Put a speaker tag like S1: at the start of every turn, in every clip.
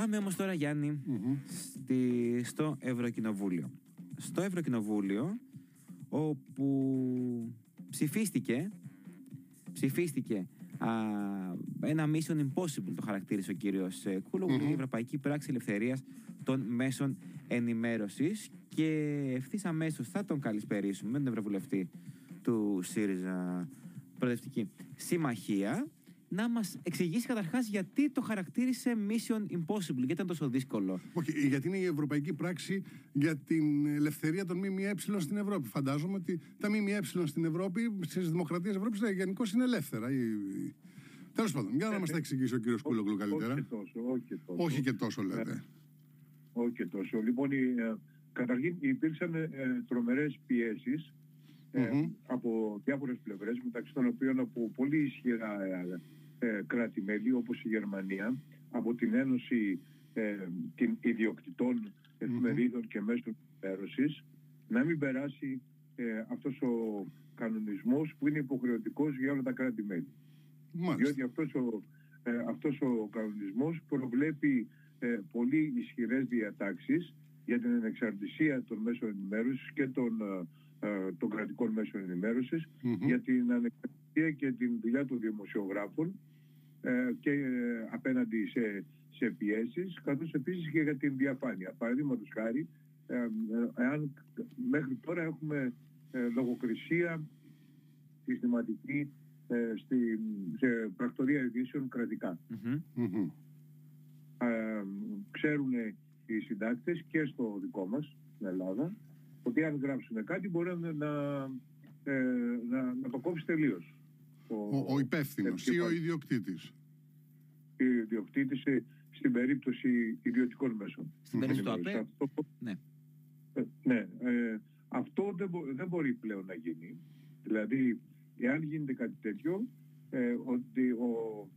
S1: Πάμε όμως τώρα στη, στο Ευρωκοινοβούλιο. Στο Ευρωκοινοβούλιο όπου ψηφίστηκε ψηφίστηκε α, ένα mission impossible το χαρακτήρισε ο κύριος ε, Κούλο mm η Ευρωπαϊκή Πράξη Ελευθερίας των Μέσων Ενημέρωσης. Και ευθύς αμέσως θα τον καλησπερίσουμε με τον Ευρωβουλευτή του ΣΥΡΙΖΑ Προοδευτική Συμμαχία να μας εξηγήσει καταρχάς γιατί το χαρακτήρισε Mission Impossible, γιατί ήταν τόσο δύσκολο.
S2: Όχι, γιατί είναι η ευρωπαϊκή πράξη για την ελευθερία των ΜΜΕ στην Ευρώπη. Φαντάζομαι ότι τα ΜΜΕ στην Ευρώπη, στις δημοκρατίες Ευρώπης, ε, γενικώ είναι ελεύθερα. Τέλος πάντων, για να μας τα εξηγήσει ο κύριος Κούλογλου καλύτερα.
S3: Όχι και τόσο. Όχι και τόσο,
S2: όχι και τόσο λέτε. Ε,
S3: όχι και τόσο. Λοιπόν, ε, καταρχήν υπήρξαν ε, τρομερές πιέσεις mm-hmm. από διάφορες πλευρές, μεταξύ των οποίων από πολύ ισχυρά ε, κράτη-μέλη όπως η Γερμανία από την Ένωση ε, την ιδιοκτητών εφημερίδων και μέσων ενημέρωσης να μην περάσει ε, αυτός ο κανονισμός που είναι υποχρεωτικός για όλα τα κράτη-μέλη. Διότι αυτός ο, ε, αυτός ο κανονισμός προβλέπει ε, πολύ ισχυρές διατάξεις για την ανεξαρτησία των μέσων ενημέρωσης και των, ε, των κρατικών μέσων για την ανεξαρτησία και την δουλειά των δημοσιογράφων ε, και ε, απέναντι σε, σε πιέσεις, καθώς επίσης και για την διαφάνεια. Παραδείγματος χάρη, ε, εάν μέχρι τώρα έχουμε λογοκρισία συστηματική στη, σε πρακτορία ειδήσεων ξέρουν οι συντάκτες και στο δικό μας, στην Ελλάδα, ότι αν γράψουν κάτι μπορεί να, να, να, να το κόψει τελείως
S2: ο, ο υπεύθυνος ή ο ιδιοκτήτης;
S3: Ο ιδιοκτήτη στην περίπτωση ιδιωτικών μέσων.
S1: Στην περίπτωση του ΑΠΕ; Αυτό, ναι.
S3: Ε, ναι ε, αυτό δεν, δεν μπορεί πλέον να γίνει. Δηλαδή, εάν γίνεται κάτι τέτοιο, ε, ότι ο,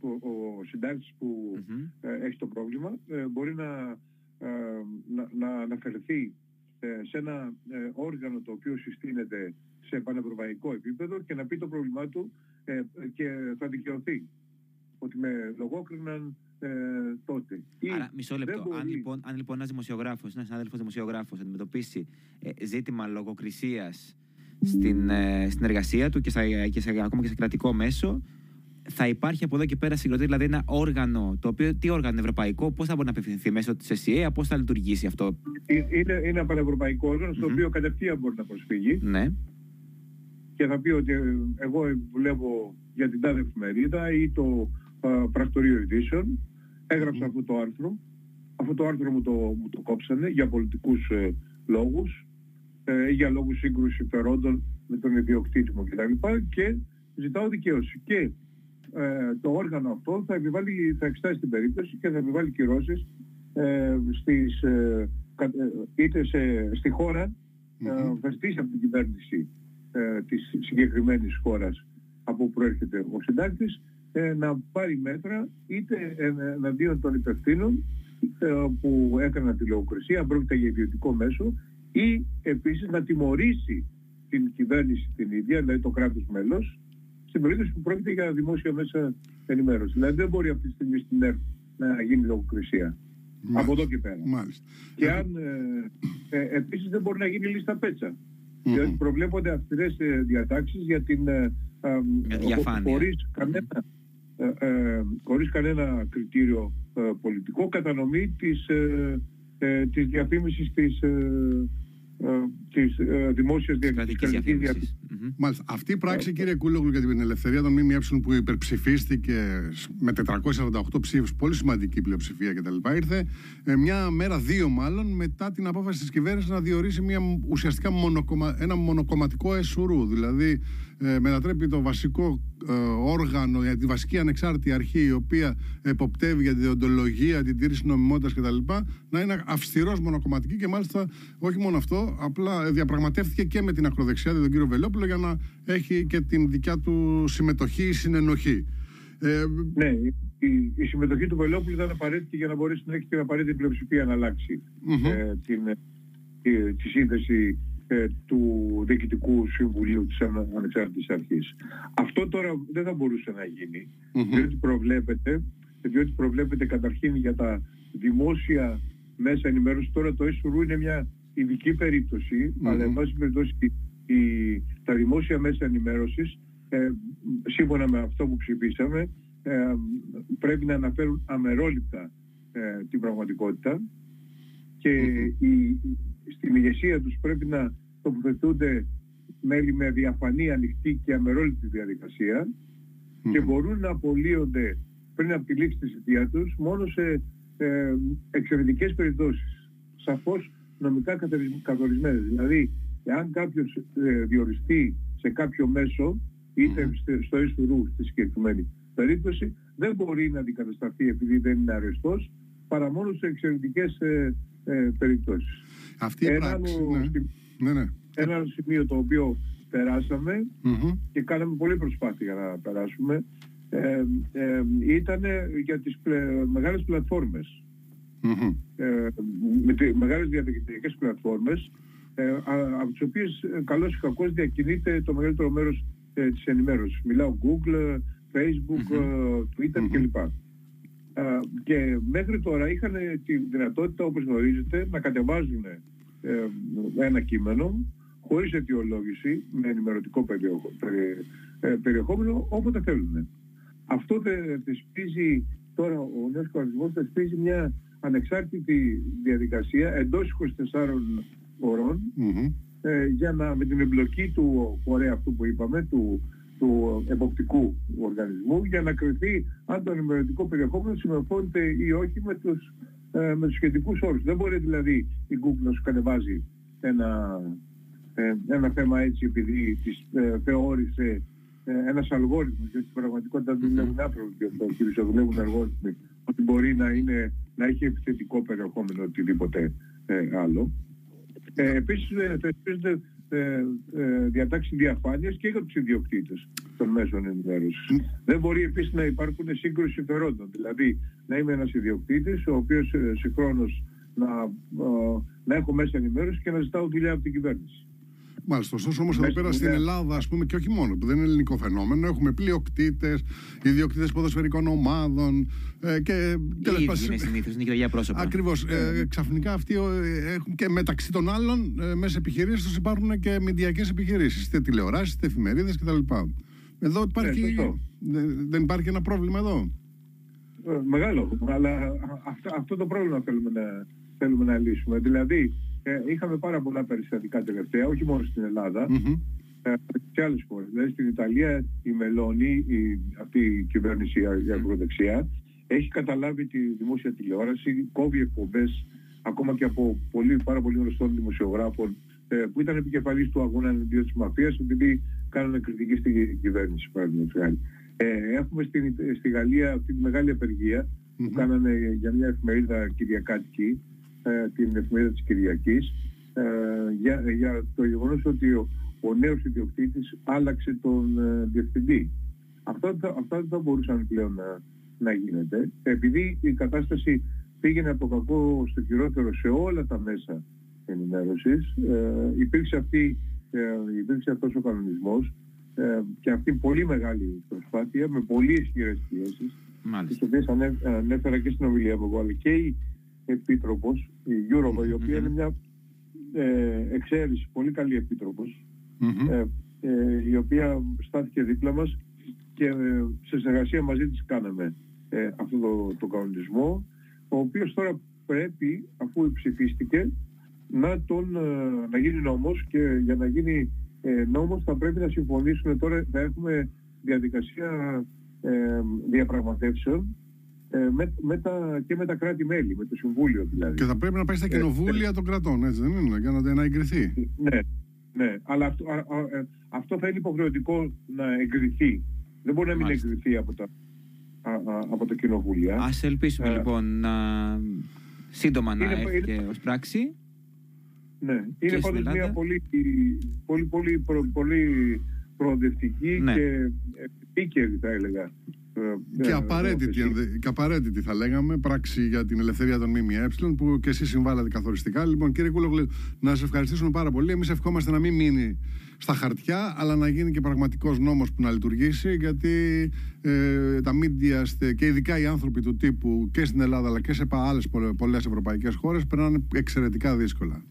S3: ο, ο συντάξης που ε, έχει το πρόβλημα ε, μπορεί να, ε, να, να αναφερθεί σε ένα όργανο το οποίο συστήνεται σε πανευρωπαϊκό επίπεδο και να πει το πρόβλημά του ε, και θα δικαιωθεί. Ότι με λογόκριναν ε, τότε.
S1: Άρα, μισό λεπτό. Αν, λοιπόν, αν λοιπόν ένας δημοσιογράφο, ένας συνάδελφος δημοσιογράφος αντιμετωπίσει ε, ζήτημα λογοκρισίας στην, ε, στην εργασία του και, σε, και σε, ακόμα και σε κρατικό μέσο, θα υπάρχει από εδώ και πέρα συγκροτή, δηλαδή ένα όργανο, το οποίο, τι όργανο ευρωπαϊκό, πώς θα μπορεί να απευθυνθεί μέσω της ΕΣΥΑ, πώς θα λειτουργήσει αυτό;
S3: Ε, είναι, είναι ένα πανευρωπαϊκό όργανο, στο οποίο κατευθείαν μπορεί να προσφύγει.
S1: Ναι
S3: και θα πει ότι εγώ δουλεύω για την τάδε εφημερίδα ή το α, πρακτορείο ειδήσεων. Έγραψα αυτό το άρθρο. Αυτό το άρθρο μου το, μου το κόψανε για πολιτικούς ε, λόγους ε, για λόγους σύγκρουσης συμφερόντων με τον ιδιοκτήτη μου κτλ. Και ζητάω δικαίωση. Και ε, το όργανο αυτό θα, επιβάλλει, θα εξετάσει την περίπτωση και θα επιβάλλει κυρώσεις ε, στις, ε, είτε σε, στη χώρα mm-hmm. από την κυβέρνηση ε, της συγκεκριμένης χώρας από που προέρχεται ο συντάκτης ε, να πάρει μέτρα είτε εναντίον των υπευθύνων ε, που έκαναν τη λογοκρισία, αν πρόκειται για ιδιωτικό μέσο ή επίσης να τιμωρήσει την κυβέρνηση την ίδια, δηλαδή το κράτος μέλος, στην περίπτωση που πρόκειται για δημόσια μέσα ενημέρωση. Δηλαδή δεν μπορεί αυτή τη στιγμή στην ΕΡΤ να γίνει λογοκρισία. Από εδώ και πέρα.
S2: Μάλιστα.
S3: Και αν ε, ε, επίσης δεν μπορεί να γίνει λίστα πέτσα διότι προβλέπονται αυστηρές ε, διατάξεις για την ε,
S1: διαφάνεια.
S3: Χωρίς κανένα, ε, χωρίς κανένα κριτήριο πολιτικό κατανομή της, της διαφήμισης της ε, της ε, δημόσιας
S1: διακυβέρνηση.
S2: Μάλιστα. Αυτή η πράξη, κύριε Κούλογλου, για την ελευθερία των ΜΜΕ που υπερψηφίστηκε με 448 ψήφους, πολύ σημαντική πλειοψηφία κτλ., ήρθε ε, μια μέρα, δύο μάλλον, μετά την απόφαση της κυβέρνησης να διορίσει μια, ουσιαστικά μονοκομμα, ένα μονοκομματικό εσουρού. Δηλαδή, ε, μετατρέπει το βασικό ε, όργανο, για τη βασική ανεξάρτητη αρχή, η οποία εποπτεύει για τη διοντολογία, την τήρηση νομιμότητας κτλ., να είναι αυστηρός μονοκομματική και μάλιστα όχι μόνο αυτό, απλά διαπραγματεύτηκε και με την ακροδεξιά, δηλαδή τον κύριο Βελόπουλο, για να έχει και την δικιά του συμμετοχή ή συνενοχή.
S3: Ε, ναι, η, η, συμμετοχή του Βελόπουλου ήταν απαραίτητη για να μπορέσει να έχει την απαραίτητη πλειοψηφία να αλλάξει ε, την, τη, τη σύνθεση ε, του Διοικητικού Συμβουλίου της Ανεξάρτητης Αρχής. Αυτό τώρα δεν θα μπορούσε να γίνει, διότι προβλέπεται διότι προβλέπεται καταρχήν για τα δημόσια μέσα ενημέρωσης. Τώρα το ΕΣΟΡΟΥ είναι μια ειδική αλλά εν πάση περιπτώσει τα δημόσια μέσα ενημέρωσης ε, σύμφωνα με αυτό που ψηφίσαμε ε, πρέπει να αναφέρουν αμερόληπτα ε, την πραγματικότητα και η, στην ηγεσία τους πρέπει να τοποθετούνται μέλη με διαφανή, ανοιχτή και αμερόληπτη και μπορούν να απολύονται πριν από τη λήξη της αιτία τους μόνο σε ε, εξαιρετικές περιπτώσεις. Σαφώς νομικά καθορισμένες. Δηλαδή, εάν κάποιος ε, διοριστεί σε κάποιο μέσο, είτε στο ίσουρου στη συγκεκριμένη περίπτωση, δεν μπορεί να αντικατασταθεί επειδή δεν είναι αρεστός, παρά μόνο σε εξαιρετικές ε, ε, περιπτώσεις.
S2: Αυτή η ένα πράξη, άλλο, ναι. Ναι, ναι.
S3: Ένα άλλο σημείο το οποίο και κάναμε πολύ προσπάθεια να περάσουμε ε, ε, ήταν για τις πλε, μεγάλες πλατφόρμες. Ε, με τις μεγάλες διαδικτυακές πλατφόρμες ε, από τις οποίες ε, καλώς ή κακώς διακινείται το μεγαλύτερο μέρος ε, της ενημέρωσης. Μιλάω Google, Facebook, Twitter κλπ. Και μέχρι τώρα είχαν τη δυνατότητα, όπως γνωρίζετε, να κατεβάζουν ένα κείμενο χωρίς αιτιολόγηση, με ενημερωτικό περιεχόμενο, όποτε θέλουν. Αυτό θεσπίζει τώρα ο νέος κανονισμός θεσπίζει μια ανεξάρτητη διαδικασία εντός 24 ωρων ε, για να με την εμπλοκή του φορέα αυτού που είπαμε, του, του εποπτικού οργανισμού για να κρυθεί αν το ενημερωτικό περιεχόμενο συμμορφώνεται ή όχι με τους, ε, με τους σχετικούς όρους. Δεν μπορεί δηλαδή η Google να σου κατεβάζει ένα, ε, ένα θέμα έτσι επειδή της ε, θεώρησε ε, ένας αλγόριθμος, γιατί στην πραγματικότητα δεν δουλεύουν άνθρωποι και αυτό, δουλεύουν αλγόριθμοι, ότι μπορεί να, είναι, να έχει επιθετικό περιεχόμενο οτιδήποτε ε, άλλο. Ε, επίσης ε, θεσπίζονται ε, ε, διατάξει διαφάνειας και για τους ιδιοκτήτες των μέσων ενημέρωσης. Δεν μπορεί επίσης να υπάρχουν σύγκρουση συμφερόντων. Δηλαδή να είμαι ένας ιδιοκτήτης ο οποίος ε, συγχρόνως να, να έχω μέσα ενημέρωση και να ζητάω δουλειά από την κυβέρνηση.
S2: Μάλιστα. Ωστόσο όμως εδώ πέρα στην Ελλάδα, ας πούμε, και όχι μόνο, που δεν είναι ελληνικό φαινόμενο, έχουμε πλειοκτήτες, ιδιοκτήτες ποδοσφαιρικών ομάδων ε, και
S1: τέλο πάντων. Είναι συνήθως, είναι και πρόσωπα.
S2: Ακριβώς. Ε, ξαφνικά αυτοί ε, έχουν και μεταξύ των άλλων ε, μέσα επιχειρήσεις τους υπάρχουν και μηντιακές επιχειρήσεις. Είτε τηλεοράσεις, είτε εφημερίδες κτλ. Εδώ υπάρχει. Ναι, δεν υπάρχει ένα πρόβλημα εδώ;
S3: Ε, μεγάλο. Αλλά αυτό, αυτό το πρόβλημα θέλουμε να, θέλουμε να λύσουμε. Δηλαδή, ε, είχαμε πάρα πολλά περιστατικά τελευταία, όχι μόνο στην Ελλάδα, mm-hmm. ε, σε άλλες χώρες. Δηλαδή στην Ιταλία η Μελώνη, η, αυτή η κυβέρνηση η αγροδεξιά, έχει καταλάβει τη δημόσια τηλεόραση, κόβει εκπομπές ακόμα και από πολύ, πάρα πολύ γνωστών δημοσιογράφων ε, που ήταν επικεφαλής του αγώνα εναντίον της μαφίας επειδή κάνουν κριτική στην κυβέρνηση Ε, έχουμε στην, στη Γαλλία αυτή τη μεγάλη απεργία που κάνανε για μια εφημερίδα κυριακάτικη ε, την εφημερίδα της Κυριακής ε, για, για το γεγονός ότι ο, ο νέος ιδιοκτήτης άλλαξε τον ε, διευθυντή. Αυτό, αυτό δεν θα μπορούσαν πλέον να, να γίνεται. Επειδή η κατάσταση πήγαινε από το κακό στο χειρότερο σε όλα τα μέσα ενημέρωσης, ε, υπήρξε, αυτή, ε, υπήρξε αυτός ο κανονισμός ε, και αυτή πολύ μεγάλη προσπάθεια με πολύ ισχυρές πιέσεις, τις οποίες ανέφερα και στην ομιλία μου, αλλά και η επίτροπος, η Γιούροβα, η οποία είναι μια ε, εξαίρεση, πολύ καλή ε, ε, η οποία στάθηκε δίπλα μας και ε, σε συνεργασία μαζί της κάναμε ε, αυτό το, το κανονισμό, ο οποίος τώρα πρέπει, αφού ψηφίστηκε, να, τον, ε, να γίνει νόμος και για να γίνει νόμος θα πρέπει να συμφωνήσουμε. Τώρα, θα έχουμε διαδικασία διαπραγματεύσεων ε, με, με τα, και με τα κράτη-μέλη, με το Συμβούλιο δηλαδή.
S2: Και θα πρέπει να πάει στα ε, κοινοβούλια ε, των κρατών, έτσι δεν είναι, για να, να εγκριθεί.
S3: Ναι, ναι, αλλά αυτό, αυτό θα είναι υποχρεωτικό να εγκριθεί. Δεν μπορεί να μην Μάλιστα. εγκριθεί από τα, από τα κοινοβούλια.
S1: Ας ελπίσουμε λοιπόν να σύντομα να είναι, έρθει είναι, ως πράξη.
S3: Ναι, είναι πάντως μια πολύ, πολύ, πολύ, πολύ προοδευτική ναι. και επίκαιρη θα έλεγα Ε,
S2: Και
S3: ε,
S2: απαραίτητη,
S3: εγώ,
S2: ενδε- και απαραίτητη θα λέγαμε πράξη για την ελευθερία των ΜΜΕ που και εσείς συμβάλλατε καθοριστικά. Λοιπόν, κύριε Κούλογλου, να σας ευχαριστήσουμε πάρα πολύ. Εμείς ευχόμαστε να μην μείνει στα χαρτιά, αλλά να γίνει και πραγματικός νόμος που να λειτουργήσει, γιατί ε, τα μίντια στε- και ειδικά οι άνθρωποι του τύπου και στην Ελλάδα αλλά και σε πα- άλλες πολλε- πολλές ευρωπαϊκές χώρες περνάνε εξαιρετικά δύσκολα.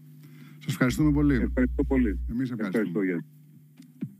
S2: Σας ευχαριστούμε πολύ.
S3: Ευχαριστώ πολύ.
S2: Εμείς ευχαριστούμε.
S3: Ευχαριστώ, γεια σας.